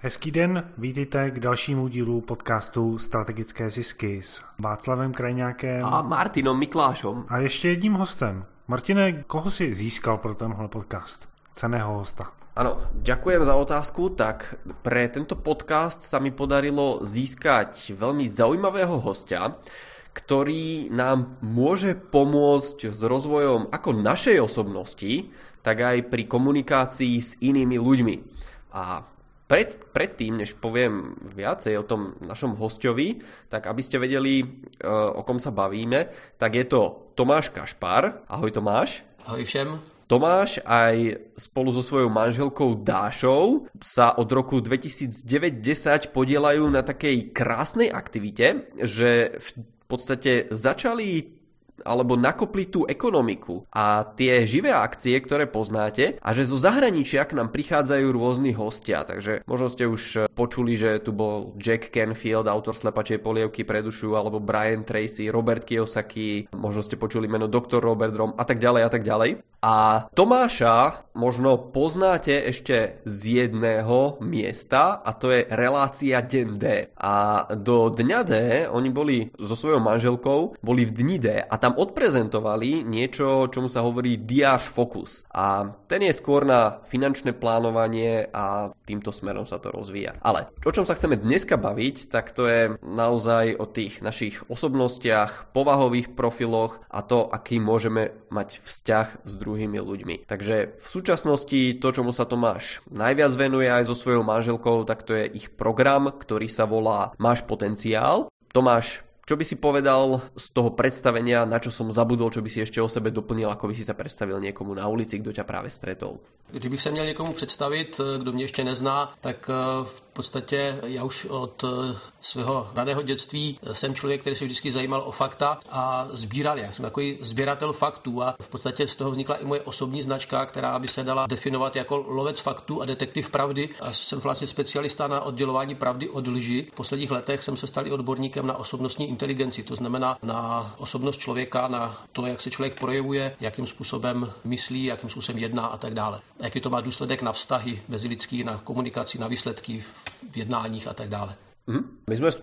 Hezký den, vítejte k dalšímu dílu podcastu Strategické zisky s Václavem Krajňákem a Martinom Miklášom. A ještě jedním hostem. Martine, koho si získal pro tenhle podcast? Ceného hosta. Áno, ďakujem za otázku. Tak pre tento podcast sa mi podarilo získať veľmi zaujímavého hostia, ktorý nám môže pomôcť s rozvojom ako našej osobnosti, tak aj pri komunikácii s inými ľuďmi. A pred, predtým, než poviem viacej o tom našom hostovi, tak aby ste vedeli, e, o kom sa bavíme, tak je to Tomáš Kašpar. Ahoj Tomáš. Ahoj všem. Tomáš aj spolu so svojou manželkou Dášou sa od roku 2009-10 podielajú na takej krásnej aktivite, že v podstate začali alebo nakopli tú ekonomiku a tie živé akcie, ktoré poznáte a že zo zahraničia k nám prichádzajú rôzni hostia. Takže možno ste už počuli, že tu bol Jack Canfield, autor slepačej polievky pre dušu, alebo Brian Tracy, Robert Kiyosaki, možno ste počuli meno Dr. Robert Rom a tak ďalej a tak ďalej. A Tomáša možno poznáte ešte z jedného miesta a to je relácia Deň D. A do dňa D oni boli so svojou manželkou, boli v dni D a tam odprezentovali niečo, čomu sa hovorí Diáš Focus. A ten je skôr na finančné plánovanie a týmto smerom sa to rozvíja. Ale o čom sa chceme dneska baviť, tak to je naozaj o tých našich osobnostiach, povahových profiloch a to, aký môžeme mať vzťah s druhým druhými ľuďmi. Takže v súčasnosti to, čomu sa Tomáš najviac venuje aj so svojou manželkou, tak to je ich program, ktorý sa volá Máš potenciál. Tomáš, čo by si povedal z toho predstavenia, na čo som zabudol, čo by si ešte o sebe doplnil, ako by si sa predstavil niekomu na ulici, kto ťa práve stretol? Kdybych se měl někomu představit, kdo mě ještě nezná, tak v podstatě já už od eh, svého raného dětství jsem člověk, který se vždycky zajímal o fakta a sbíral. Já jsem takový sběratel faktů a v podstatě z toho vznikla i moje osobní značka, která by se dala definovat jako lovec faktů a detektiv pravdy. A jsem vlastně specialista na oddělování pravdy od lži. V posledních letech jsem se stal i odborníkem na osobnostní inteligenci, to znamená na osobnost člověka, na to, jak se člověk projevuje, jakým způsobem myslí, jakým způsobem jedná a tak dále. A jaký to má důsledek na vztahy mezilidský, na komunikaci, na výsledky v v jednáních a tak dále. Mm-hmm. My sme v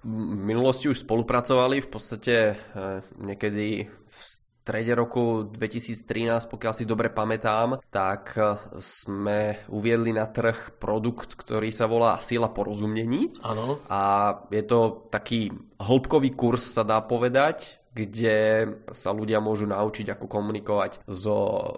minulosti už spolupracovali v podstate eh, niekedy v strede roku 2013, pokiaľ si dobre pamätám, tak eh, sme uviedli na trh produkt, ktorý sa volá Sila porozumení. Áno. A je to taký hĺbkový kurz, sa dá povedať, kde sa ľudia môžu naučiť, ako komunikovať so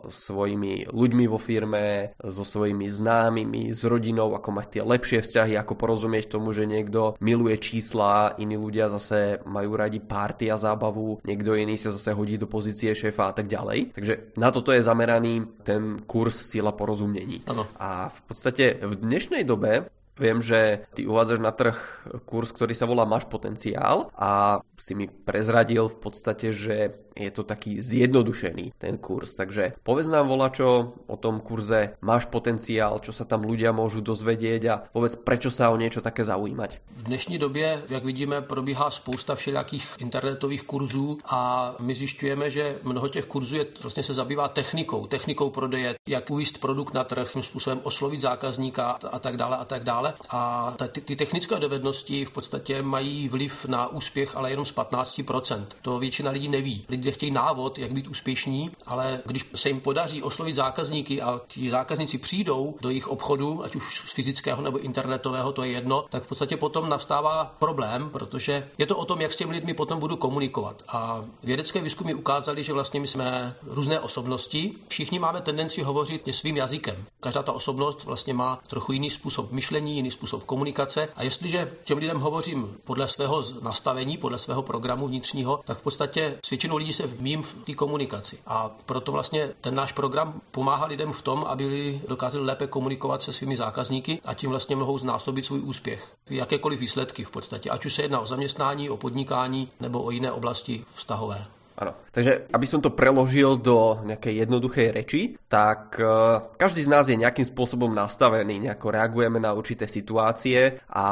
svojimi ľuďmi vo firme, so svojimi známymi, s rodinou, ako mať tie lepšie vzťahy, ako porozumieť tomu, že niekto miluje čísla, iní ľudia zase majú radi párty a zábavu, niekto iný sa zase hodí do pozície šéfa a tak ďalej. Takže na toto je zameraný ten kurz Sila porozumení. Ano. A v podstate v dnešnej dobe Viem, že ty uvádzaš na trh kurz, ktorý sa volá Máš potenciál a si mi prezradil v podstate, že je to taký zjednodušený ten kurz. Takže povedz nám volačo o tom kurze, máš potenciál, čo sa tam ľudia môžu dozvedieť a povedz, prečo sa o niečo také zaujímať. V dnešní době, jak vidíme, probíhá spousta všelijakých internetových kurzů a my zjišťujeme, že mnoho těch kurzů je, vlastně se zabývá technikou, technikou prodeje, jak uvíst produkt na trh, způsobem oslovit zákazníka a tak dále a tak dále. A ty, ty technické dovednosti v podstatě mají vliv na úspěch, ale jenom z 15%. To většina lidí neví. Lidé chtějí návod, jak být úspěšní, ale když se jim podaří oslovit zákazníky a ti zákazníci přijdou do jejich obchodu, ať už z fyzického nebo internetového, to je jedno, tak v podstatě potom nastává problém, protože je to o tom, jak s těmi lidmi potom budu komunikovat. A vědecké výzkumy ukázaly, že vlastně my jsme různé osobnosti, všichni máme tendenci hovořit svým jazykem. Každá ta osobnost vlastně má trochu jiný způsob myšlení, jiný způsob komunikace a jestliže těm lidem hovořím podle svého nastavení, podle svého programu vnitřního, tak v podstatě s většinou lidí se vmím v té komunikaci. A proto vlastně ten náš program pomáhá lidem v tom, aby dokázali lépe komunikovat se svými zákazníky a tím vlastně mohou znásobit svůj úspěch. Jakékoliv výsledky v podstatě, ať už se jedná o zaměstnání, o podnikání nebo o jiné oblasti vztahové. Áno. Takže aby som to preložil do nejakej jednoduchej reči, tak uh, každý z nás je nejakým spôsobom nastavený, nejako reagujeme na určité situácie a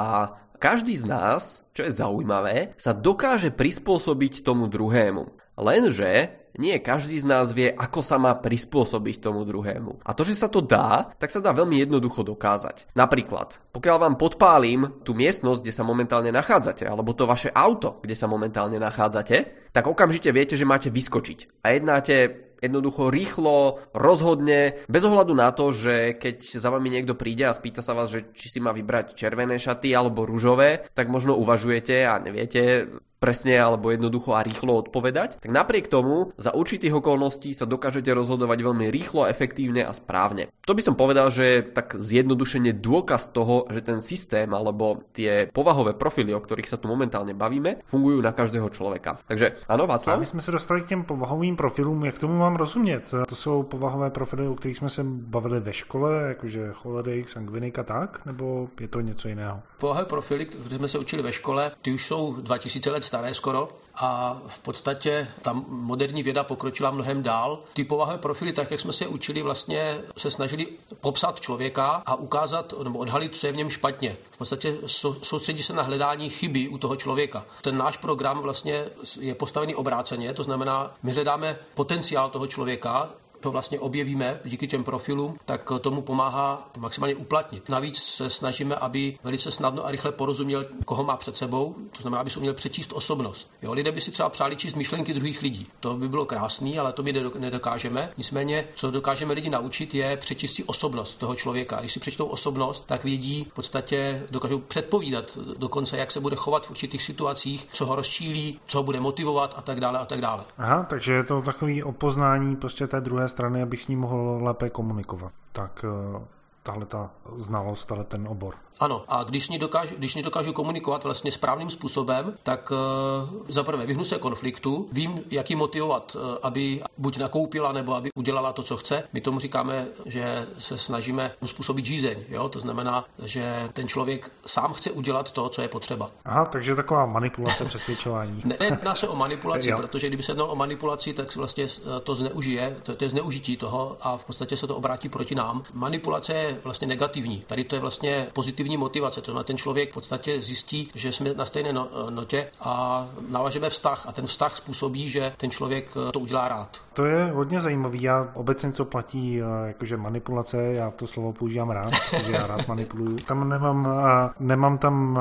každý z nás, čo je zaujímavé, sa dokáže prispôsobiť tomu druhému. Lenže nie každý z nás vie, ako sa má prispôsobiť tomu druhému. A to, že sa to dá, tak sa dá veľmi jednoducho dokázať. Napríklad, pokiaľ vám podpálim tú miestnosť, kde sa momentálne nachádzate, alebo to vaše auto, kde sa momentálne nachádzate, tak okamžite viete, že máte vyskočiť. A jednáte jednoducho rýchlo, rozhodne, bez ohľadu na to, že keď za vami niekto príde a spýta sa vás, že či si má vybrať červené šaty alebo rúžové, tak možno uvažujete a neviete, presne alebo jednoducho a rýchlo odpovedať, tak napriek tomu za určitých okolností sa dokážete rozhodovať veľmi rýchlo, efektívne a správne. To by som povedal, že je tak zjednodušene dôkaz toho, že ten systém alebo tie povahové profily, o ktorých sa tu momentálne bavíme, fungujú na každého člověka. Takže ano, Václav? My jsme se dostali k těm povahovým profilům, jak tomu mám rozumět? To jsou povahové profily, o kterých jsme se bavili ve škole, jakože Holiday, Sangvinik a tak, nebo je to něco jiného? Povahové profily, které jsme se učili ve škole, ty už jsou 2000 let staré skoro a v podstatě tam moderní věda pokročila mnohem dál. Ty povahové profily, tak jak jsme se učili, vlastně se snažili popsat člověka a ukázat nebo odhalit, co je v něm špatně. V podstatě soustředí se na hledání chyby u toho člověka. Ten náš program vlastně je postavený obráceně, to znamená, my hledáme potenciál toho člověka, to vlastně objevíme díky těm profilům, tak tomu pomáhá maximálně uplatnit. Navíc se snažíme, aby velice snadno a rychle porozuměl, koho má před sebou, to znamená, aby si uměl přečíst osobnost. Jo, lidé by si třeba přáli číst myšlenky druhých lidí. To by bylo krásný, ale to my nedokážeme. Nicméně, co dokážeme lidi naučit, je přečíst osobnost toho člověka. Když si přečtou osobnost, tak vědí, v podstatě dokážou předpovídat dokonce, jak se bude chovat v určitých situacích, co ho rozčílí, co ho bude motivovat a tak dále a tak dále. Aha, takže je to takový opoznání prostě té druhé strany, abych s ním mohl lépe komunikovat. Tak eh, tahle ta znalost, ale ten obor. Ano, a když ní dokážu, když ní dokážu komunikovat vlastně správným způsobem, tak uh, za prvé vyhnu se konfliktu, vím, jak ji motivovat, uh, aby buď nakoupila, nebo aby udělala to, co chce. My tomu říkáme, že se snažíme způsobit žízeň, jo? to znamená, že ten člověk sám chce udělat to, co je potřeba. Aha, takže taková manipulace, přesvědčování. ne, jedná se o manipulaci, protože kdyby se jednalo o manipulaci, tak vlastně to zneužije, to, to je zneužití toho a v podstatě se to obrátí proti nám. Manipulace je vlastně negativní. Tady to je vlastně pozitivní motivace. To na ten člověk v podstatě zjistí, že jsme na stejné no, notě a navažeme vztah a ten vztah způsobí, že ten člověk eh, to udělá rád. To je hodně zajímavý. Já obecně, co platí, eh, jakože manipulace, já to slovo používám rád, protože já rád manipuluju. Tam nemám, eh, nemám tam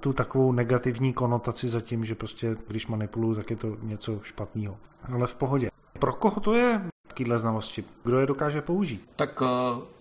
tu takovou negativní konotaci za tím, že prostě když manipuluju, tak je to něco špatného. Ale v pohodě. Pro koho to je takovéhle znalosti? Kdo je dokáže použít? Tak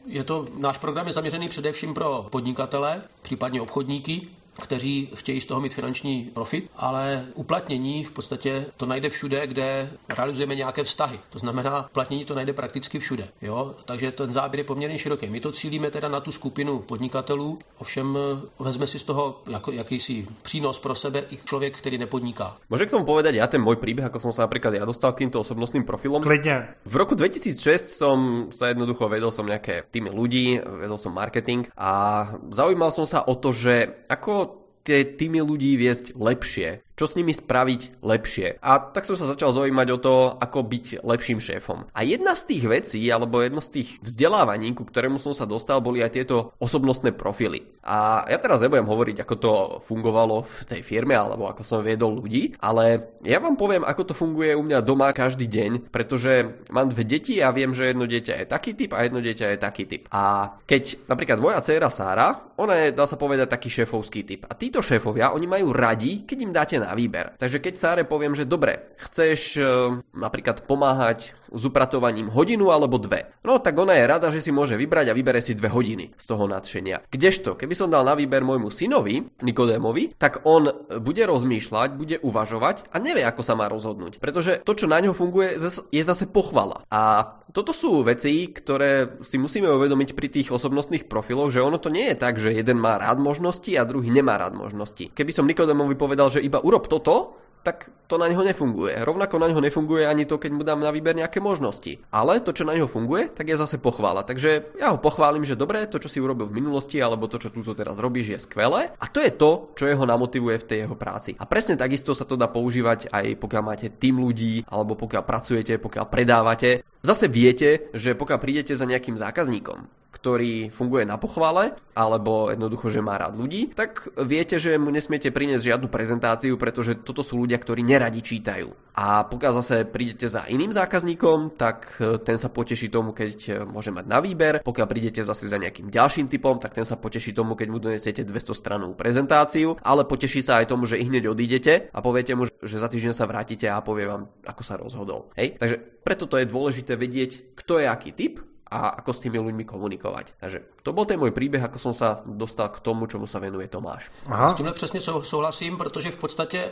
je to, náš program je zaměřený především pro podnikatele, případně obchodníky, kteří chtějí z toho mít finanční profit, ale uplatnění v podstatě to najde všude, kde realizujeme nějaké vztahy. To znamená, uplatnění to najde prakticky všude. Jo? Takže ten záběr je poměrně široký. My to cílíme teda na tu skupinu podnikatelů, ovšem vezme si z toho jako, jakýsi přínos pro sebe i člověk, který nepodniká. Může k tomu povedať ja ten môj príbeh, ako som sa napríklad ja dostal k týmto osobnostným profilom? Klidně. V roku 2006 som sa jednoducho vedel som nejaké týmy ľudí, vedel som marketing a zaujímal som sa o to, že ako tie týmy ľudí viesť lepšie čo s nimi spraviť lepšie. A tak som sa začal zaujímať o to, ako byť lepším šéfom. A jedna z tých vecí, alebo jedno z tých vzdelávaní, ku ktorému som sa dostal, boli aj tieto osobnostné profily. A ja teraz nebudem hovoriť, ako to fungovalo v tej firme, alebo ako som viedol ľudí, ale ja vám poviem, ako to funguje u mňa doma každý deň, pretože mám dve deti a viem, že jedno dieťa je taký typ a jedno dieťa je taký typ. A keď napríklad moja dcéra Sára, ona je, dá sa povedať, taký šéfovský typ. A títo šéfovia, oni majú radi, keď im dáte na výber. Takže keď Sáre poviem, že dobre, chceš e, napríklad pomáhať s upratovaním hodinu alebo dve. No tak ona je rada, že si môže vybrať a vybere si dve hodiny z toho nadšenia. Kdežto, keby som dal na výber môjmu synovi, Nikodémovi, tak on bude rozmýšľať, bude uvažovať a nevie, ako sa má rozhodnúť. Pretože to, čo na ňo funguje, je zase pochvala. A toto sú veci, ktoré si musíme uvedomiť pri tých osobnostných profiloch, že ono to nie je tak, že jeden má rád možnosti a druhý nemá rád možnosti. Keby som Nikodémovi povedal, že iba urob toto, tak to na neho nefunguje. Rovnako na neho nefunguje ani to, keď mu dám na výber nejaké možnosti. Ale to, čo na neho funguje, tak je zase pochvála. Takže ja ho pochválim, že dobre, to, čo si urobil v minulosti, alebo to, čo túto teraz robíš, je skvelé. A to je to, čo jeho namotivuje v tej jeho práci. A presne takisto sa to dá používať aj pokiaľ máte tým ľudí, alebo pokiaľ pracujete, pokiaľ predávate. Zase viete, že pokiaľ prídete za nejakým zákazníkom, ktorý funguje na pochvale, alebo jednoducho, že má rád ľudí, tak viete, že mu nesmiete priniesť žiadnu prezentáciu, pretože toto sú ľudia, ktorí neradi čítajú. A pokiaľ zase prídete za iným zákazníkom, tak e, ten sa poteší tomu, keď e, môže mať na výber. Pokiaľ prídete zase za nejakým ďalším typom, tak ten sa poteší tomu, keď mu donesiete 200 stranovú prezentáciu, ale poteší sa aj tomu, že i hneď odídete a poviete mu, že za týždeň sa vrátite a povie vám, ako sa rozhodol. Hej? Takže preto to je dôležité vedieť, kto je aký typ a ako s tými ľuďmi komunikovať. Takže to byl ten můj příběh, ako som sa dostal k tomu, čemu sa venuje Tomáš. Aha. S tímhle přesně souhlasím, protože v podstatě e,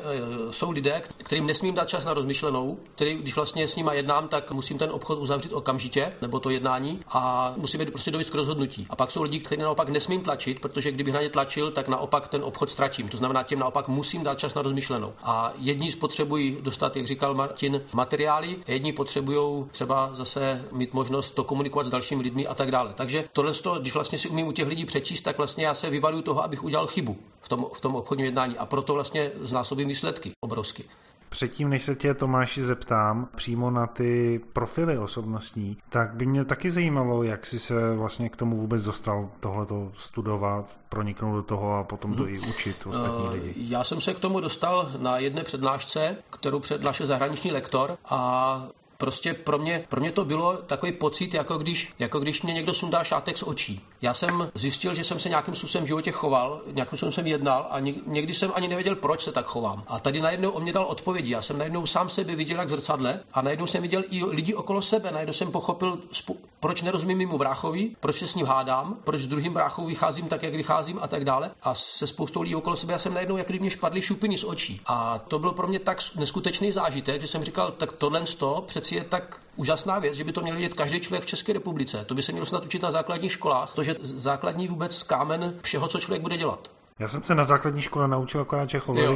jsou lidé, kterým nesmím dát čas na rozmyšlenou, který, když vlastně s nima jednám, tak musím ten obchod uzavřít okamžitě, nebo to jednání, a musím je prostě dojít k rozhodnutí. A pak jsou lidi, kteří naopak nesmím tlačit, protože kdybych na ně tlačil, tak naopak ten obchod ztratím. To znamená, těm naopak musím dát čas na rozmyšlenou. A jedni spotřebují dostat, jak říkal Martin, materiály, jedni potřebují třeba zase mít možnost to komunikovat s dalšími lidmi a tak dále. Takže tohle, když vlastně si umím u těch lidí přečíst, tak vlastně já se vyvaruju toho, abych udělal chybu v tom, v tom obchodním jednání. A proto vlastně znásobím výsledky obrovsky. Předtím, než se tě Tomáši zeptám přímo na ty profily osobnostní, tak by mě taky zajímalo, jak jsi se vlastně k tomu vůbec dostal tohleto studovat, proniknout do toho a potom to hmm. i učit ostatní lidi. Eh, já jsem se k tomu dostal na jedné přednášce, kterou přednášel zahraniční lektor a prostě pro mě, pro mě to bylo takový pocit, jako když, jako když mě někdo sundá šátek z očí. Já jsem zjistil, že jsem se nějakým způsobem v životě choval, nějakým způsobem jsem jednal a někdy jsem ani nevěděl, proč se tak chovám. A tady najednou on mě dal odpovědi. Já jsem najednou sám sebe viděl jak v zrcadle a najednou jsem viděl i lidi okolo sebe. Najednou jsem pochopil, proč nerozumím mimo bráchovi, proč se s ním hádám, proč s druhým bráchou vycházím tak, jak vycházím a tak dále. A se spoustou lidí okolo sebe já jsem najednou, jak kdyby mě špadly šupiny z očí. A to byl pro mě tak neskutečný zážitek, že jsem říkal, tak tohle to přeci je tak úžasná věc, že by to měl vědět každý člověk v České republice. To by se mělo snad učit na základních školách, protože základní vůbec kámen všeho, co člověk bude dělat. Já jsem se na základní škole naučil akorát Čechovi.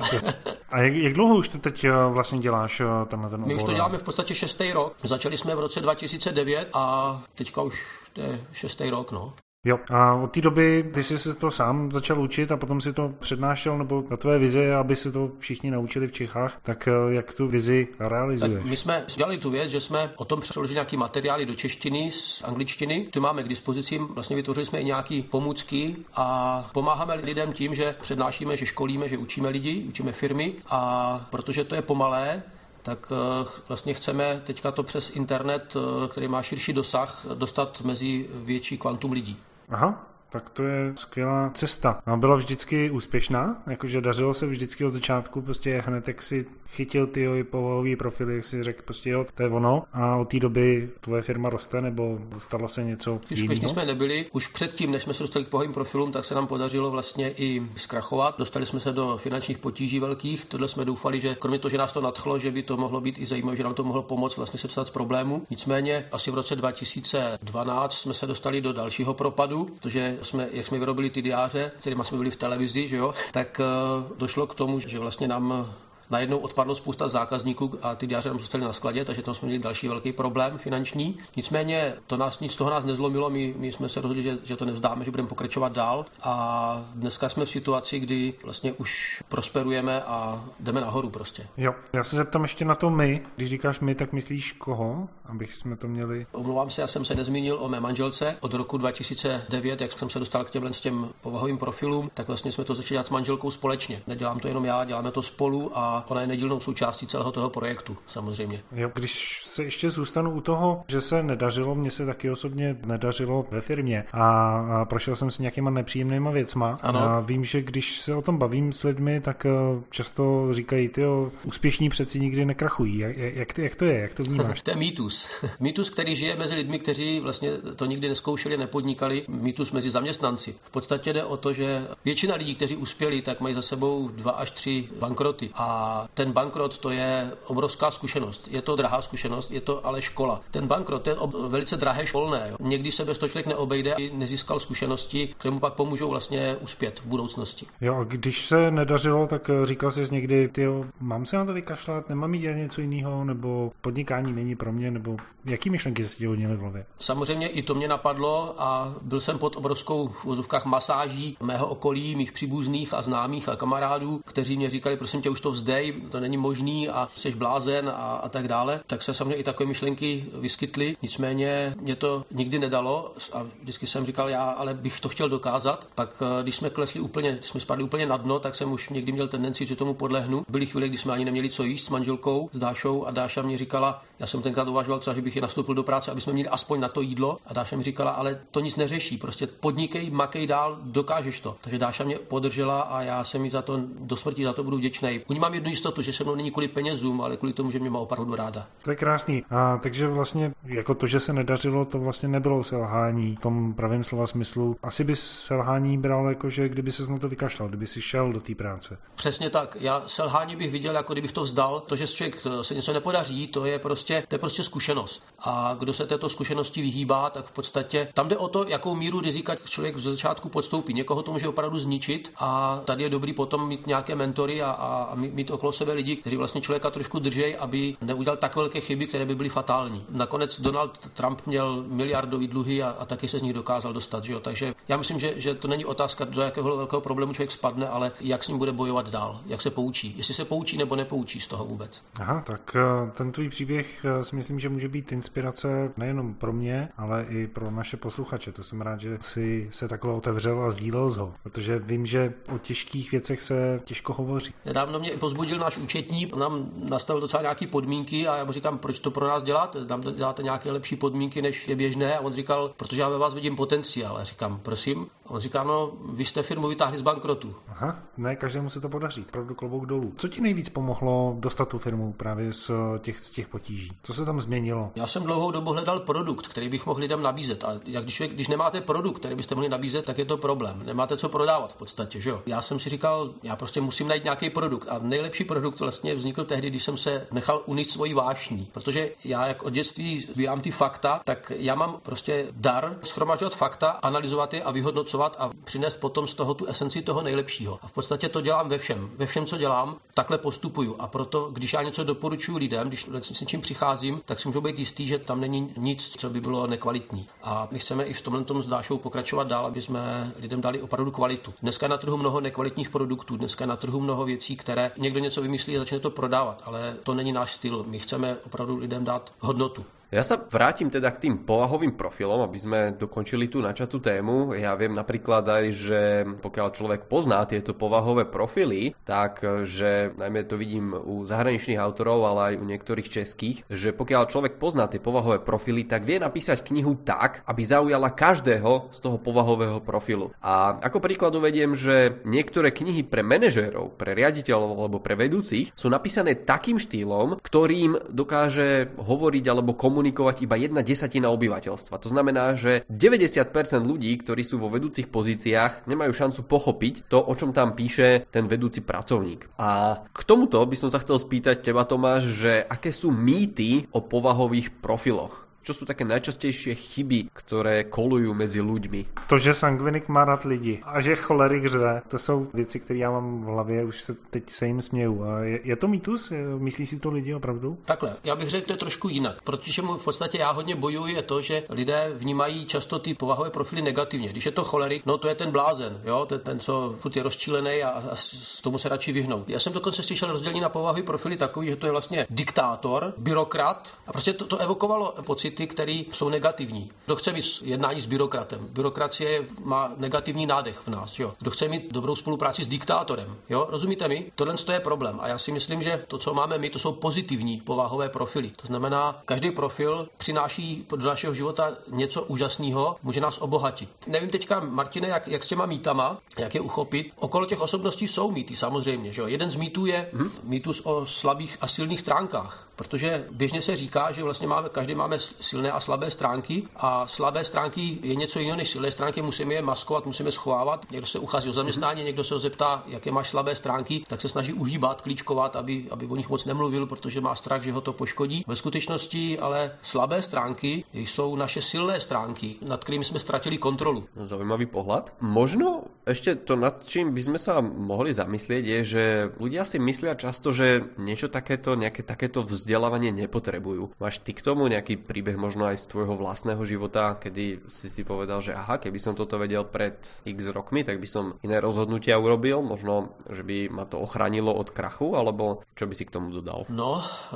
A jak, jak dlouho už to teď eh, vlastně děláš eh, tenhle ten obor? My už to děláme v podstatě šestý rok. Začali jsme v roce 2009 a teďka už to je šestý rok, no. Jo, a od té doby ty jsi se to sám začal učit a potom si to přednášel, nebo na tvé vizi, aby se to všichni naučili v Čechách, tak eh, jak tu vizi realizuješ? Tak my jsme dělali tu věc, že jsme o tom přeložili nějaký materiály do češtiny z angličtiny, ty máme k dispozici, vlastně vytvořili jsme i nějaký pomůcky a pomáháme lidem tím, že přednášíme, že školíme, že učíme lidi, učíme firmy a protože to je pomalé, tak eh, vlastně chceme teďka to přes internet, eh, který má širší dosah, dostat mezi větší kvantum lidí. Aha, tak to je skvělá cesta. A byla vždycky úspěšná? Jakože dařilo se vždycky od začátku, prostě hned jak si chytil ty povahový profily, jak si řekl prostě jo, to je ono a od té doby tvoje firma roste nebo stalo se něco Úspěšní jsme nebyli. Už předtím, než jsme se dostali k pohovým profilům, tak se nám podařilo vlastně i zkrachovat. Dostali jsme se do finančních potíží velkých. Tohle jsme doufali, že kromě toho, že nás to nadchlo, že by to mohlo být i zajímavé, že nám to mohlo pomoct vlastně se dostat z problému. Nicméně asi v roce 2012 jsme se dostali do dalšího propadu, protože jsme, jak jsme vyrobili ty diáře, kterými jsme byli v televizi, že jo, tak uh, došlo k tomu, že vlastně nám najednou odpadlo spousta zákazníků a ty diáře nám zůstaly na skladě, takže tam jsme měli další velký problém finanční. Nicméně to nás nic z toho nás nezlomilo, my, my jsme se rozhodli, že, že to nevzdáme, že budeme pokračovat dál a dneska jsme v situaci, kdy vlastně už prosperujeme a jdeme nahoru prostě. Jo, já se zeptám ještě na to my. Když říkáš my, tak myslíš koho, abych jsme to měli? Omlouvám se, já jsem se nezmínil o mé manželce. Od roku 2009, jak jsem se dostal k těmhle s těm povahovým profilům, tak vlastně jsme to začali dělat s manželkou společně. Nedělám to jenom já, děláme to spolu a ona je nedílnou součástí celého toho projektu, samozřejmě. Jo, když se ještě zůstanu u toho, že se nedařilo, mně se taky osobně nedařilo ve firmě a, a prošel jsem si nějakýma nepříjemnýma věcma. Ano. A vím, že když se o tom bavím s lidmi, tak eh, často říkají, ty úspěšní přeci nikdy nekrachují. Jak, jak, jak to je, jak to vnímáš? to je mýtus. mýtus, který žije mezi lidmi, kteří vlastně to nikdy neskoušeli, nepodnikali. Mýtus mezi zaměstnanci. V podstatě jde o to, že většina lidí, kteří uspěli, tak mají za sebou dva až tři bankroty. A ten bankrot to je obrovská zkušenost. Je to drahá zkušenost, je to ale škola. Ten bankrot je velice drahé školné. Jo. Někdy se bez toho člověk neobejde a nezískal zkušenosti, které mu pak pomůžou vlastně uspět v budoucnosti. Jo, a když se nedařilo, tak eh, říkal jsi někdy, ty mám se na to vykašlat, nemám jít dělat něco jiného, nebo podnikání není pro mě, nebo jaký myšlenky se ti hodnily v hlavě? Samozřejmě i to mě napadlo a byl jsem pod obrovskou v vozovkách masáží mého okolí, mých příbuzných a známých a kamarádů, kteří mě říkali, prosím tě, už to vzde, blbej, to není možný a jsi blázen a, a tak dále, tak se samozřejmě i takové myšlenky vyskytly. Nicméně mě to nikdy nedalo a vždycky jsem říkal, já ale bych to chtěl dokázat. Pak eh, když jsme klesli úplně, když jsme spadli úplně na dno, tak jsem už někdy měl tendenci, že tomu podlehnu. Byly chvíle, kdy jsme ani neměli co jíst s manželkou, s Dášou a Dáša mě říkala, já jsem tenkrát uvažoval třeba, že bych je nastoupil do práce, aby jsme měli aspoň na to jídlo. A Dáša mi říkala, ale to nic neřeší, prostě podnikej, makej dál, dokážeš to. Takže Dáša mě podržela a já jsem mi za to do smrti za to budu vděčný. U ní mám jednu jistotu, že se mnou není kvůli penězům, ale kvůli tomu, že mě má opravdu ráda. To je krásný. A takže vlastně jako to, že se nedařilo, to vlastně nebylo selhání v tom pravém slova smyslu. Asi bys selhání bral jako, že kdyby se na to vykašlal, kdyby si šel do té práce. Přesně tak. Já selhání bych viděl, jako kdybych to vzdal. To, že člověk se něco nepodaří, to je prostě, to je prostě zkušenost. A kdo se této zkušenosti vyhýbá, tak v podstatě tam jde o to, jakou míru rizika člověk z začátku podstoupí. Někoho to může opravdu zničit a tady je dobrý potom mít nějaké mentory a, a mít okolo sebe lidi, kteří vlastně člověka trošku drží, aby neudělal tak velké chyby, které by byly fatální. Nakonec Donald Trump měl miliardový dluhy a, a taky se z nich dokázal dostat. Že jo? Takže já myslím, že, že to není otázka, do jakého velkého problému člověk spadne, ale jak s ním bude bojovat dál, jak se poučí. Jestli se poučí nebo nepoučí z toho vůbec. Aha, tak eh, ten tvůj příběh eh, si myslím, že může být inspirace nejenom pro mě, ale i pro naše posluchače. To jsem rád, že si se takhle otevřel a sdílel ho, protože vím, že o těžkých věcech se těžko hovoří. Nedávno mě pozbudil náš účetní, nám nastavil docela nějaké podmínky a já mu říkám, proč to pro nás děláte? Tam děláte nějaké lepší podmínky, než je běžné. A on říkal, protože já ve vás vidím potenciál. A říkám, prosím. A on říká, no, vy jste firmu vytáhli z bankrotu. Aha, ne, každému se to podaří. Opravdu klobouk dolů. Co ti nejvíc pomohlo dostat tu firmu právě z těch, z těch potíží? Co se tam změnilo? Já jsem dlouhou dobu hledal produkt, který bych mohl lidem nabízet. A jak když, když nemáte produkt, který byste mohli nabízet, tak je to problém. Nemáte co prodávat v podstatě, že jo? Já jsem si říkal, já prostě musím najít nějaký produkt. A nejlepší produkt vlastně vznikl tehdy, když jsem se nechal unít svoji vášní. Protože já, jak od dětství sbírám ty fakta, tak já mám prostě dar schromažďovat fakta, analyzovat je a vyhodnocovat a přinést potom z toho tu esenci toho nejlepšího. A v podstatě to dělám ve všem. Ve všem, co dělám, takhle postupuju. A proto, když já něco doporučuji lidem, když s něčím přicházím, tak si můžu být jistý, že tam není nic, co by bylo nekvalitní. A my chceme i v tomhle tom s Dášou pokračovat dál, aby jsme lidem dali opravdu kvalitu. Dneska je na trhu mnoho nekvalitních produktů, dneska je na trhu mnoho věcí, které někdo něco vymyslí a začne to prodávat, ale to není náš styl. My chceme opravdu lidem dát hodnotu. Ja sa vrátim teda k tým povahovým profilom, aby sme dokončili tú načatú tému. Ja viem napríklad aj, že pokiaľ človek pozná tieto povahové profily, tak že najmä to vidím u zahraničných autorov, ale aj u niektorých českých, že pokiaľ človek pozná tie povahové profily, tak vie napísať knihu tak, aby zaujala každého z toho povahového profilu. A ako príklad uvediem, že niektoré knihy pre manažérov, pre riaditeľov alebo pre vedúcich sú napísané takým štýlom, ktorým dokáže hovoriť alebo komunikovať komunikovať iba jedna desatina obyvateľstva. To znamená, že 90% ľudí, ktorí sú vo vedúcich pozíciách, nemajú šancu pochopiť to, o čom tam píše ten vedúci pracovník. A k tomuto by som sa chcel spýtať teba, Tomáš, že aké sú mýty o povahových profiloch? Čo sú také najčastejšie chyby, ktoré kolujú mezi ľuďmi? To, že sangvinik má rád lidi a že cholerik řve, to jsou věci, které já mám v hlavě, už se teď se jim směju. Je, je to mýtus? Myslí si to lidi opravdu? Takhle, já bych řekl to trošku jinak, protože mu v podstatě já hodně bojuji je to, že lidé vnímají často ty povahové profily negativně. Když je to cholerik, no to je ten blázen, jo, ten, ten co furt je rozčílený a, a s tomu se radši vyhnout. Já jsem dokonce slyšel rozdělení na povahové profily takový, že to je vlastně diktátor, byrokrat a prostě to, to evokovalo pocit pocity, které jsou negativní. Kdo chce mít jednání s byrokratem? Byrokracie má negativní nádech v nás. Jo? Kdo chce mít dobrou spolupráci s diktátorem? Jo? Rozumíte mi? Tohle je problém. A já si myslím, že to, co máme my, to jsou pozitivní povahové profily. To znamená, každý profil přináší do našeho života něco úžasného, může nás obohatit. Nevím teďka, Martine, jak, jak s těma mýtama, jak je uchopit. Okolo těch osobností jsou mýty, samozřejmě. Že jo? Jeden z mýtů je hmm? mýtus o slabých a silných stránkách, protože běžně se říká, že vlastně máme, každý máme silné a slabé stránky a slabé stránky je něco jiného než silné stránky, musíme je maskovat, musíme schovávat. Někdo se uchází o zaměstnání, někdo se ho zeptá, jaké máš slabé stránky, tak se snaží uhýbat, klíčkovat, aby, aby o nich moc nemluvil, protože má strach, že ho to poškodí. Ve skutečnosti ale slabé stránky jsou naše silné stránky, nad kterými jsme ztratili kontrolu. Zaujímavý pohled. Možno Ešte to, nad čím by sme sa mohli zamyslieť, je, že ľudia si myslia často, že niečo takéto, nejaké takéto vzdelávanie nepotrebujú. Máš ty k tomu nejaký príbeh možno aj z tvojho vlastného života, kedy si si povedal, že aha, keby som toto vedel pred x rokmi, tak by som iné rozhodnutia urobil, možno, že by ma to ochránilo od krachu, alebo čo by si k tomu dodal? No, eh,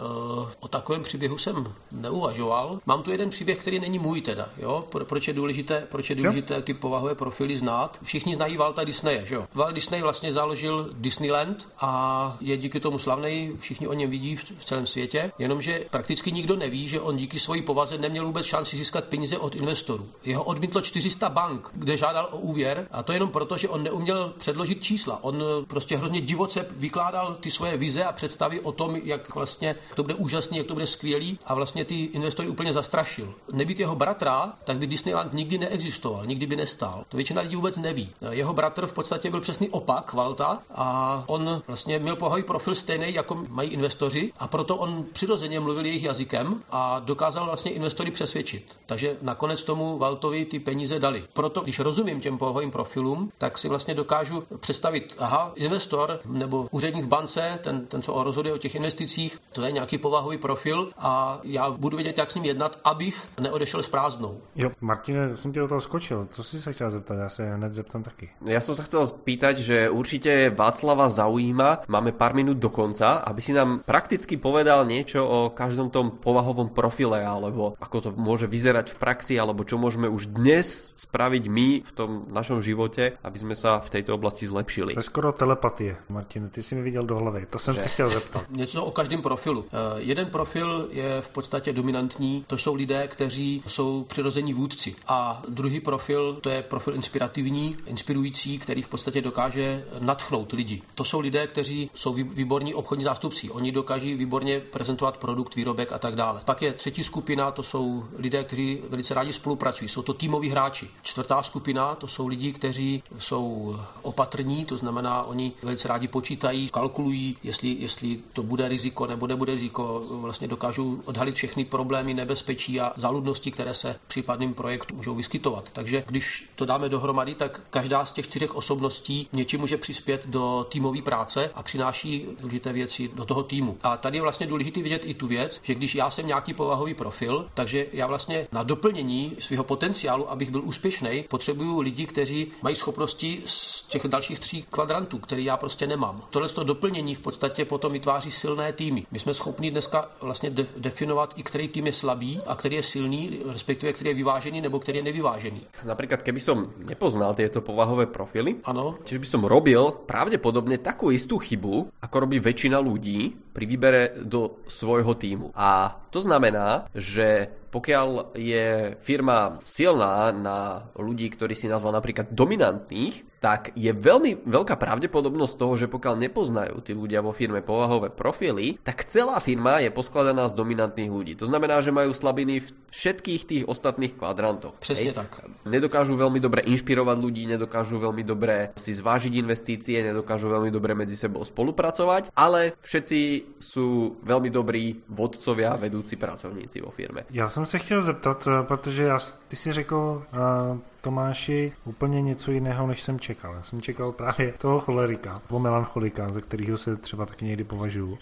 o takovém příběhu jsem neuvažoval. Mám tu jeden příběh, který není můj teda, jo? Proč je důležité, proč je důležité ty povahové profily znát? Všichni znají Walta Disneye, že jo? Walt Disney vlastně založil Disneyland a je díky tomu slavný, všichni o něm vidí v celém světě, jenomže prakticky nikdo neví, že on díky své povaze neměl vůbec šanci získat peníze od investorů. Jeho odmítlo 400 bank, kde žádal o úvěr a to jenom proto, že on neuměl předložit čísla. On prostě hrozně divoce vykládal ty svoje vize a představy o tom, jak vlastně to bude úžasný, jak to bude skvělý a vlastně ty investory úplně zastrašil. Nebýt jeho bratra, tak by Disneyland nikdy neexistoval, nikdy by nestál. To většina lidí vůbec neví. Jeho bratr v podstatě byl přesný opak Valta a on vlastně měl pohový profil stejný, jako mají investoři a proto on přirozeně mluvil jejich jazykem a dokázal vlastně investory přesvědčit. Takže nakonec tomu Valtovi ty peníze dali. Proto, když rozumím těm pohovým profilům, tak si vlastně dokážu představit, aha, investor nebo úředník v bance, ten, ten co rozhoduje o těch investicích, to je nějaký povahový profil a já budu vědět, jak s ním jednat, abych neodešel s prázdnou. Jo, Martine, jsem ti do toho skočil. Co jsi se chtěl zeptat? Já se hned zeptám taky. Já jsem se chcel spýtať, že určitě Václava zaujíma, máme pár minut do konca, aby si nám prakticky povedal niečo o každom tom povahovom profile, alebo ako to môže vyzerať v praxi, alebo čo môžeme už dnes spraviť my v tom našom živote, aby sme sa v tejto oblasti zlepšili. To je skoro telepatie, Martin, ty si mi viděl do hlavy, to jsem že? se chtěl zeptat. Něco o každém profilu. Uh, jeden profil je v podstatě dominantní, to jsou lidé, kteří jsou přirození vůdci. A druhý profil, to je profil inspirativní, inspirující, který v podstatě dokáže natchnout lidi. To jsou lidé, kteří jsou výborní obchodní zástupci. Oni dokáží výborně prezentovat produkt, výrobek a tak dále. Pak je třetí skupina, to jsou lidé, kteří velice rádi spolupracují. Jsou to týmoví hráči. Čtvrtá skupina, to jsou lidi, kteří jsou opatrní, to znamená, oni velice rádi počítají, kalkulují, jestli, jestli to bude riziko nebo nebude riziko. Vlastně dokážou odhalit všechny problémy, nebezpečí a záludnosti, které se případným projektu můžou vyskytovat. Takže když to dáme dohromady, tak každá z těch čtyřech osobností něčím může přispět do týmové práce a přináší důležité věci do toho týmu. A tady je vlastně důležité vidět i tu věc, že když já jsem nějaký povahový profil, takže já vlastně na doplnění svého potenciálu, abych byl úspěšný, potřebuju lidi, kteří mají schopnosti z těch dalších tří kvadrantů, které já prostě nemám. Tohle to doplnění v podstatě potom vytváří silné týmy. My jsme schopni dneska vlastně definovat i který tým je slabý a který je silný, respektive který je vyvážený nebo který je nevyvážený. Například, keby som nepoznal tyto povahové profily, ano. čiže by som robil pravděpodobně takovou jistou chybu, ako robí väčšina ľudí pri výbere do svojho týmu. A to znamená, že pokiaľ je firma silná na ľudí, ktorí si nazval napríklad dominantných, tak je veľmi veľká pravdepodobnosť toho, že pokiaľ nepoznajú tí ľudia vo firme povahové profily, tak celá firma je poskladaná z dominantných ľudí. To znamená, že majú slabiny v všetkých tých ostatných kvadrantoch. Přesně tak. Nedokážu veľmi dobre inšpirovať ľudí, nedokážu veľmi dobre si zvážiť investície, nedokážu veľmi dobre medzi sebou spolupracovať, ale všetci sú veľmi dobrí vodcovia, vedúci pracovníci vo firme. Já jsem se chtěl zeptat, eh, protože já, ty si řekl uh, Tomáši úplně něco jiného, než jsem čekal. Já jsem čekal právě toho cholerika, nebo melancholika, za kterého se třeba taky někdy považuji.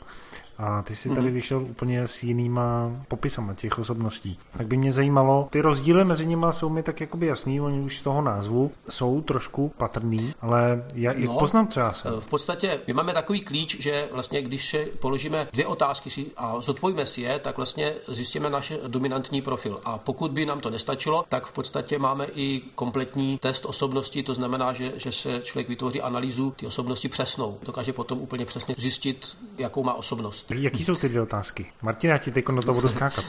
A ty si tady mhm. vyšel úplně s jinýma popisama těch osobností. Tak by mě zajímalo, ty rozdíly mezi nimi jsou mi tak jakoby jasný, oni už z toho názvu jsou trošku patrný, ale jak no, poznám třeba se? V podstatě my máme takový klíč, že vlastně když položíme dvě otázky si a zodpovíme si je, tak vlastně zjistíme náš dominantní profil. A pokud by nám to nestačilo, tak v podstatě máme i kompletní test osobnosti, to znamená, že, že se člověk vytvoří analýzu ty osobnosti přesnou. Dokáže potom úplně přesně zjistit, jakou má osobnost. Jaký jsou ty dvě otázky? Martina, já ti teď na to budu skákat.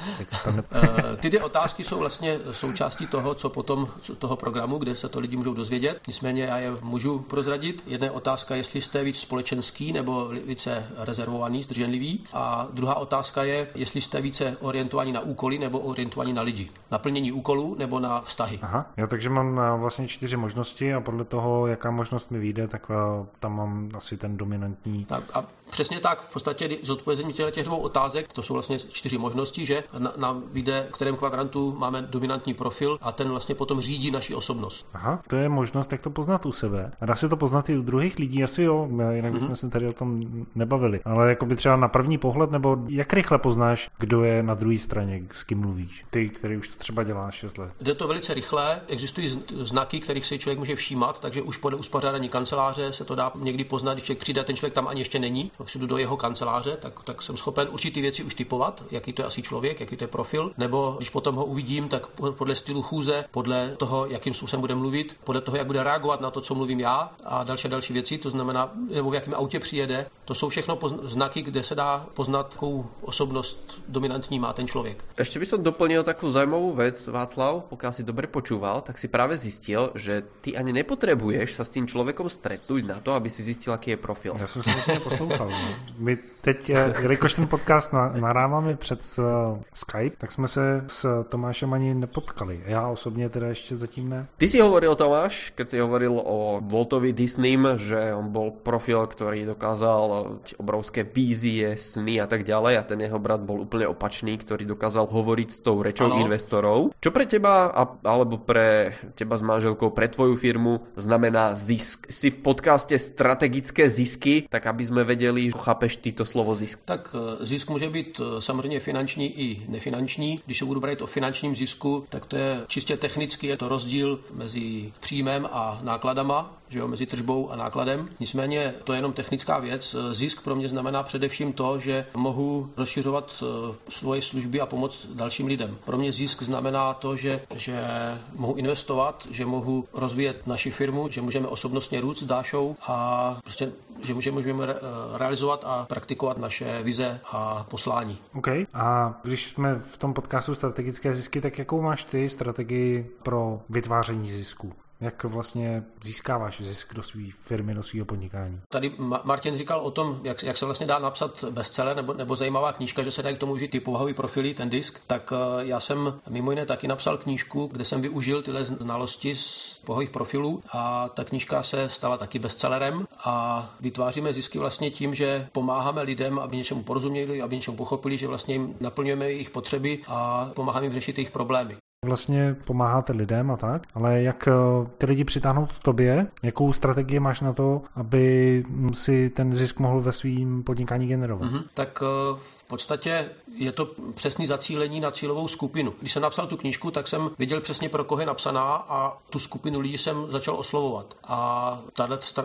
Eh, ty dvě otázky jsou vlastně součástí toho, co potom toho programu, kde se to lidi můžou dozvědět. Nicméně já je můžu prozradit. Jedna je otázka, jestli jste víc společenský nebo více rezervovaný, zdrženlivý. A druhá otázka je, jestli jste více orientovaní na úkoly nebo orientovaní na lidi. Na plnění úkolů nebo na vztahy. Aha, jo, takže Takže mám eh, vlastně čtyři možnosti a podle toho, jaká možnost mi vyjde, tak eh, tam mám asi ten dominantní. Tak a přesně tak, v podstatě zodpovězení těch dvou otázek, to jsou vlastně čtyři možnosti, že nám vyjde, v kterém kvadrantu máme dominantní profil a ten vlastně potom řídí naši osobnost. Aha, to je možnost, jak to poznat u sebe. A dá se to poznat i u druhých lidí, asi jo, jinak bychom mm-hmm. se tady o tom nebavili. Ale jako by třeba na první pohled, nebo jak rychle poznáš, kdo je na druhé straně, s kým mluvíš? Ty, který už to třeba děláš 6 let. Jde to velice rychle, existují znaky, kterých si člověk může všímat, takže už podle uspořádání kanceláře se to dá někdy poznat, když člověk přijde, ten člověk tam ani ještě není, přijdu do jeho kanceláře, tak, tak jsem schopen určitý věci už typovat, jaký to je asi člověk, jaký to je profil, nebo když potom ho uvidím, tak podle stylu chůze, podle toho, jakým způsobem bude mluvit, podle toho, jak bude reagovat na to, co mluvím já a další další věci, to znamená, nebo v jakém autě přijede, to jsou všechno znaky, kde se dá poznat, jakou osobnost dominantní má ten člověk. Ještě bych doplnil takovou zajímavou věc, Václav, pokud si dobře počúval, tak si právě zjistil, že ty ani nepotřebuješ se s tím člověkem stretnout na to, aby si zjistil, jaký je profil. Já jsem se vlastně poslouchal. No. My teď, eh, jelikož ten podcast naráváme před uh, Skype, tak jsme se s Tomášem ani nepotkali. Já osobně teda ještě zatím ne. Ty si hovoril, Tomáš, keď si hovoril o Voltovi Disneym, že on bol profil, který dokázal obrovské vízie, sny a tak ďalej a ten jeho brat bol úplne opačný, ktorý dokázal hovoriť s tou rečou ano. investorov. Čo pre teba, alebo pre teba s manželkou, pre tvoju firmu znamená zisk? Si v podcaste strategické zisky, tak aby sme vedeli, chápeš tyto slovo zisk? Tak e, zisk může být e, samozřejmě finanční i nefinanční. Když se budu brát o finančním zisku, tak to je čistě technicky, je to rozdíl mezi příjmem a nákladama že jo, mezi tržbou a nákladem. Nicméně to je jenom technická věc. Zisk pro mě znamená především to, že mohu rozšiřovat eh, svoje služby a pomoct dalším lidem. Pro mě zisk znamená to, že, že mohu investovat, že mohu rozvíjet naši firmu, že můžeme osobnostně růst s Dášou a prostě, že můžeme, můžeme realizovat a praktikovat naše vize a poslání. OK. A když jsme v tom podcastu strategické zisky, tak jakou máš ty strategii pro vytváření zisku? Jak vlastně získáváš zisk do své firmy, do svého podnikání? Tady Martin říkal o tom, jak, jak se vlastně dá napsat bestseller nebo, nebo zajímavá knížka, že se dají k tomu užít ty povahový profily, ten disk. Tak eh, já jsem mimo jiné taky napsal knížku, kde jsem využil tyhle znalosti z povahových profilů a ta knížka se stala taky bestsellerem a vytváříme zisky vlastně tím, že pomáháme lidem, aby něčemu porozuměli, aby něčemu pochopili, že vlastně jim naplňujeme jejich potřeby a pomáháme jim řešit jejich problémy. Vlastně pomáháte lidem a tak, ale jak eh, ty lidi přitáhnout k tobě, jakou strategii máš na to, aby si ten zisk mohl ve svým podnikání generovat? Mm-hmm. Tak eh, v podstatě je to přesný zacílení na cílovou skupinu. Když jsem napsal tu knížku, tak jsem viděl přesně pro koho je napsaná a tu skupinu lidí jsem začal oslovovat. A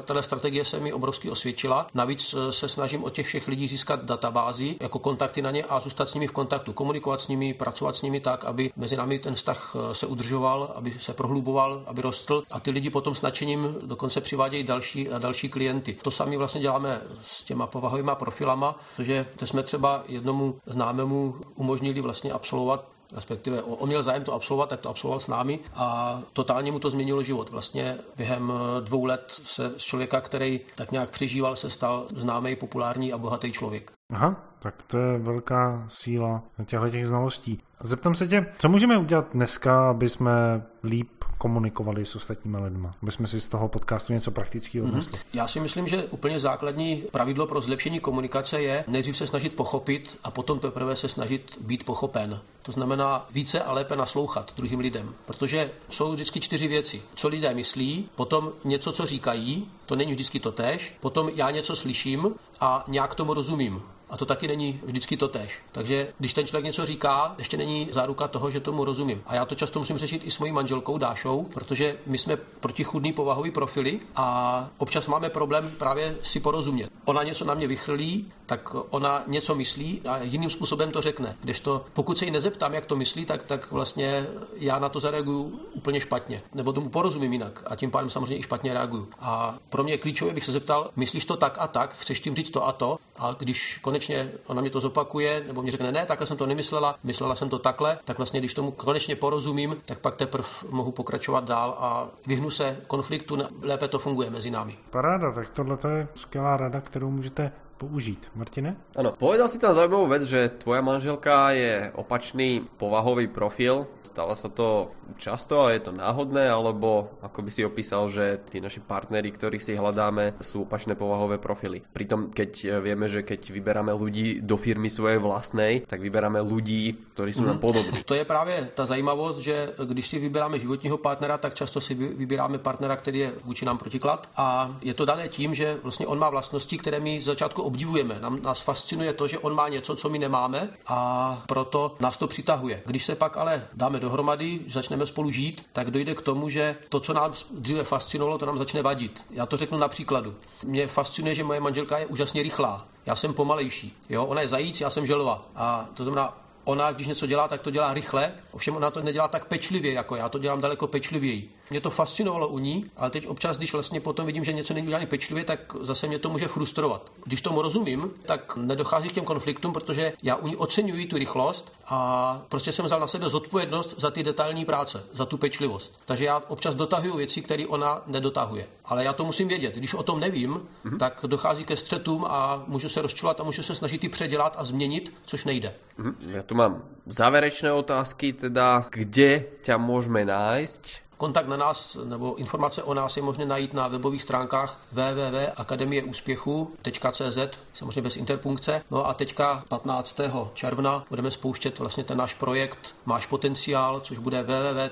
tato strategie se mi obrovsky osvědčila. Navíc eh, se snažím od těch všech lidí získat databázy, jako kontakty na ně a zůstat s nimi v kontaktu, komunikovat s nimi, pracovat s nimi tak, aby mezi námi ten vztah eh, se udržoval, aby se prohluboval, aby rostl a ty lidi potom s nadšením dokonce přivádějí další a další klienty. To sami vlastně děláme s těma povahovými profilama, protože jsme třeba jednomu známému umožnili vlastně absolvovat respektive on měl zájem to absolvovat, tak to absolvoval s námi a totálně mu to změnilo život. Vlastně během eh, dvou let se z člověka, který tak nějak přežíval, se stal známý, populární a bohatý člověk. Aha, tak to je velká síla těchto těch znalostí. Zeptám se tě, co můžeme udělat dneska, aby jsme líp komunikovali s ostatními lidmi, aby jsme si z toho podcastu něco praktického mhm. odnesli. Mm-hmm. Já si myslím, že úplně základní pravidlo pro zlepšení komunikace je nejdřív se snažit pochopit a potom teprve se snažit být pochopen. To znamená více a lépe naslouchat druhým lidem, protože jsou vždycky čtyři věci. Co lidé myslí, potom něco, co říkají, to není vždycky to tež, potom já něco slyším a nějak tomu rozumím. A to taky není vždycky to tež. Takže když ten člověk něco říká, ještě není záruka toho, že tomu rozumím. A já to často musím řešit i s mojí manželkou Dášou, protože my jsme protichudný povahový profily a občas máme problém právě si porozumět. Ona něco na mě vychrlí, tak ona něco myslí a jiným způsobem to řekne. Když to, pokud se jí nezeptám, jak to myslí, tak, tak vlastně já na to zareaguju úplně špatně. Nebo tomu porozumím jinak a tím pádem samozřejmě i špatně reaguju. A pro mě klíčové bych se zeptal, myslíš to tak a tak, chceš tím říct to a to? A když konečně ona mě to zopakuje, nebo mě řekne, ne, takhle jsem to nemyslela, myslela jsem to takhle, tak vlastně když tomu konečně porozumím, tak pak teprve mohu pokračovat dál a vyhnu se konfliktu, lépe to funguje mezi námi. Paráda, tak tohle je skvělá rada, kterou můžete použít. Martine? Ano, povedal si tam zaujímavou vec, že tvoja manželka je opačný povahový profil. Stáva sa to často a je to náhodné, alebo ako by si opísal, že tí naši partneri, ktorých si hľadáme, sú opačné povahové profily. Pritom, keď vieme, že keď vyberáme ľudí do firmy svojej vlastnej, tak vyberáme ľudí, ktorí sú nám mhm. podobní. To je právě ta zajímavost, že když si vybíráme životního partnera, tak často si vybíráme partnera, který je vůči nám protiklad. A je to dané tím, že vlastně on má vlastnosti, které my z začátku obdivujeme. Nám, nás fascinuje to, že on má něco, co my nemáme a proto nás to přitahuje. Když se pak ale dáme dohromady, začneme spolu žít, tak dojde k tomu, že to, co nás dříve fascinovalo, to nám začne vadit. Já to řeknu na příkladu. Mě fascinuje, že moje manželka je úžasně rychlá. Já jsem pomalejší. Jo? Ona je zajíc, já jsem želva. A to znamená, ona, když něco dělá, tak to dělá rychle, ovšem ona to nedělá tak pečlivě jako já, to dělám daleko pečlivěji. Mě to fascinovalo u ní, ale teď občas, když vlastně potom vidím, že něco není udělané pečlivě, tak zase mě to může frustrovat. Když tomu rozumím, tak nedochází k těm konfliktům, protože já u ní oceňuji tu rychlost a prostě jsem vzal na sebe zodpovědnost za ty detailní práce, za tu pečlivost. Takže já občas dotahuju věci, které ona nedotahuje. Ale já to musím vědět. Když o tom nevím, mm-hmm. tak dochází ke střetům a můžu se rozčilovat a můžu se snažit ty předělat a změnit, což nejde. Mm-hmm. Já tu mám závěrečné otázky, teda kde tě můžeme najít? Kontakt na nás nebo informace o nás je možné najít na webových stránkách www.akademieúspěchu.cz, samozřejmě bez interpunkce. No a teďka 15. června budeme spouštět vlastně ten náš projekt Máš potenciál, což bude www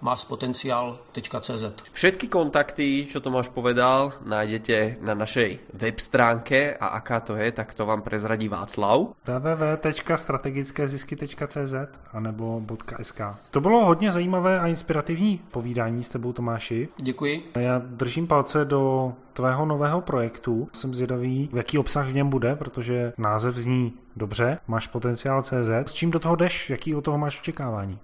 máspotenciál.cz Všetky kontakty, čo Tomáš povedal, nájdete na našej web stránke a aká to je, tak to vám prezradí Václav. www.strategickézisky.cz anebo .sk To bylo hodně zajímavé a inspirativní povídání s tebou, Tomáši. Děkuji. Já držím palce do tvého nového projektu. Jsem zvědavý, jaký obsah v něm bude, protože název zní dobře, máš potenciál CZ. S čím do toho jdeš? Jaký od toho máš očekávání?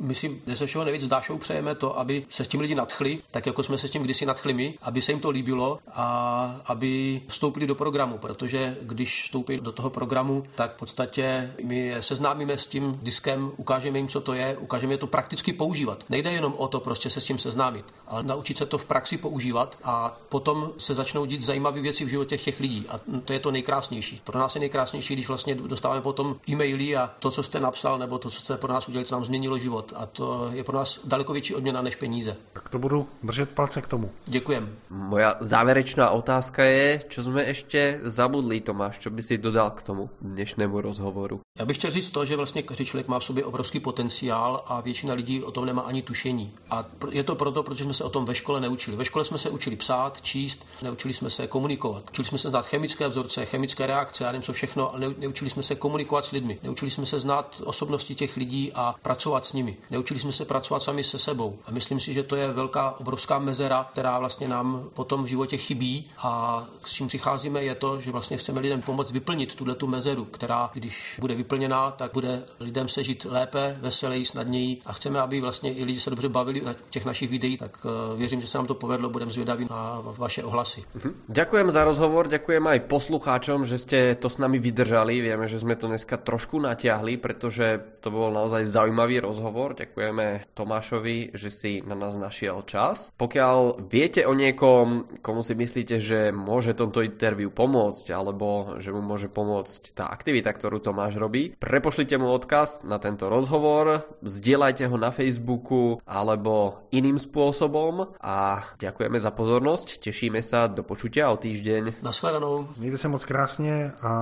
My si ze všeho nejvíc Dášou přejeme to, aby se s tím lidi nadchli, tak jako jsme se s tím kdysi nadchli my, aby se jim to líbilo a aby vstoupili do programu, protože když vstoupí do toho programu, tak v podstatě my je seznámíme s tím diskem, ukážeme jim, co to je, ukážeme je to prakticky používat. Nejde jenom o to prostě se s tím seznámit, ale naučit se to v praxi používat a potom se začnou dít zajímavé věci v životě těch lidí. A to je to nejkrásnější. Pro nás je nejkrásnější, když vlastně dostáváme potom e-maily a to, co jste napsal, nebo to, co jste pro nás udělali, to nám změnilo život život a to je pro nás daleko větší odměna než peníze. Tak to budu držet palce k tomu. Děkujem. Moja závěrečná otázka je, co jsme ještě zabudli, Tomáš, co by si dodal k tomu dnešnému rozhovoru? Já bych chtěl říct to, že vlastně každý člověk má v sobě obrovský potenciál a většina lidí o tom nemá ani tušení. A je to proto, protože jsme se o tom ve škole neučili. Ve škole jsme se učili psát, číst, neučili jsme se komunikovat. Učili jsme se znát chemické vzorce, chemické reakce, já nevím co všechno, ale neučili jsme se komunikovat s lidmi. Neučili jsme se znát osobnosti těch lidí a pracovat s nimi. Neučili jsme se pracovat sami se sebou. A myslím si, že to je velká, obrovská mezera, která vlastně nám potom v životě chybí. A s čím přicházíme je to, že vlastně chceme lidem pomoct vyplnit tuhle tu mezeru, která, když bude vyplněná, tak bude lidem se žít lépe, veseleji, snadněji. A chceme, aby vlastně i lidi se dobře bavili na těch našich videích, tak eh, věřím, že se nám to povedlo, budeme zvědaví na vaše ohlasy. Mhm. Ďakujem za rozhovor, ďakujem aj poslucháčom, že ste to s nami vydržali. Vieme, že sme to dneska trošku natiahli, pretože to bol naozaj zaujímavý rozhovor rozhovor. Ďakujeme Tomášovi, že si na nás našiel čas. Pokiaľ viete o niekom, komu si myslíte, že môže tomto interviu pomôcť, alebo že mu môže pomôcť tá aktivita, ktorú Tomáš robí, prepošlite mu odkaz na tento rozhovor, zdieľajte ho na Facebooku alebo iným spôsobom a ďakujeme za pozornosť. Tešíme sa do počutia o týždeň. Naschledanou. Mějte se moc krásně a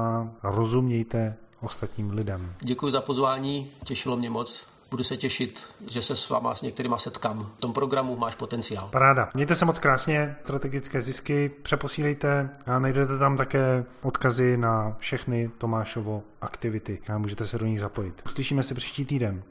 rozumějte ostatním lidem. Děkuji za pozvání, těšilo mě moc budu se těšit, že se s váma s některýma setkám. V tom programu máš potenciál. Paráda. Mějte se moc krásně, strategické zisky přeposílejte a najdete tam také odkazy na všechny Tomášovo aktivity a můžete se do nich zapojit. Uslyšíme se příští týden.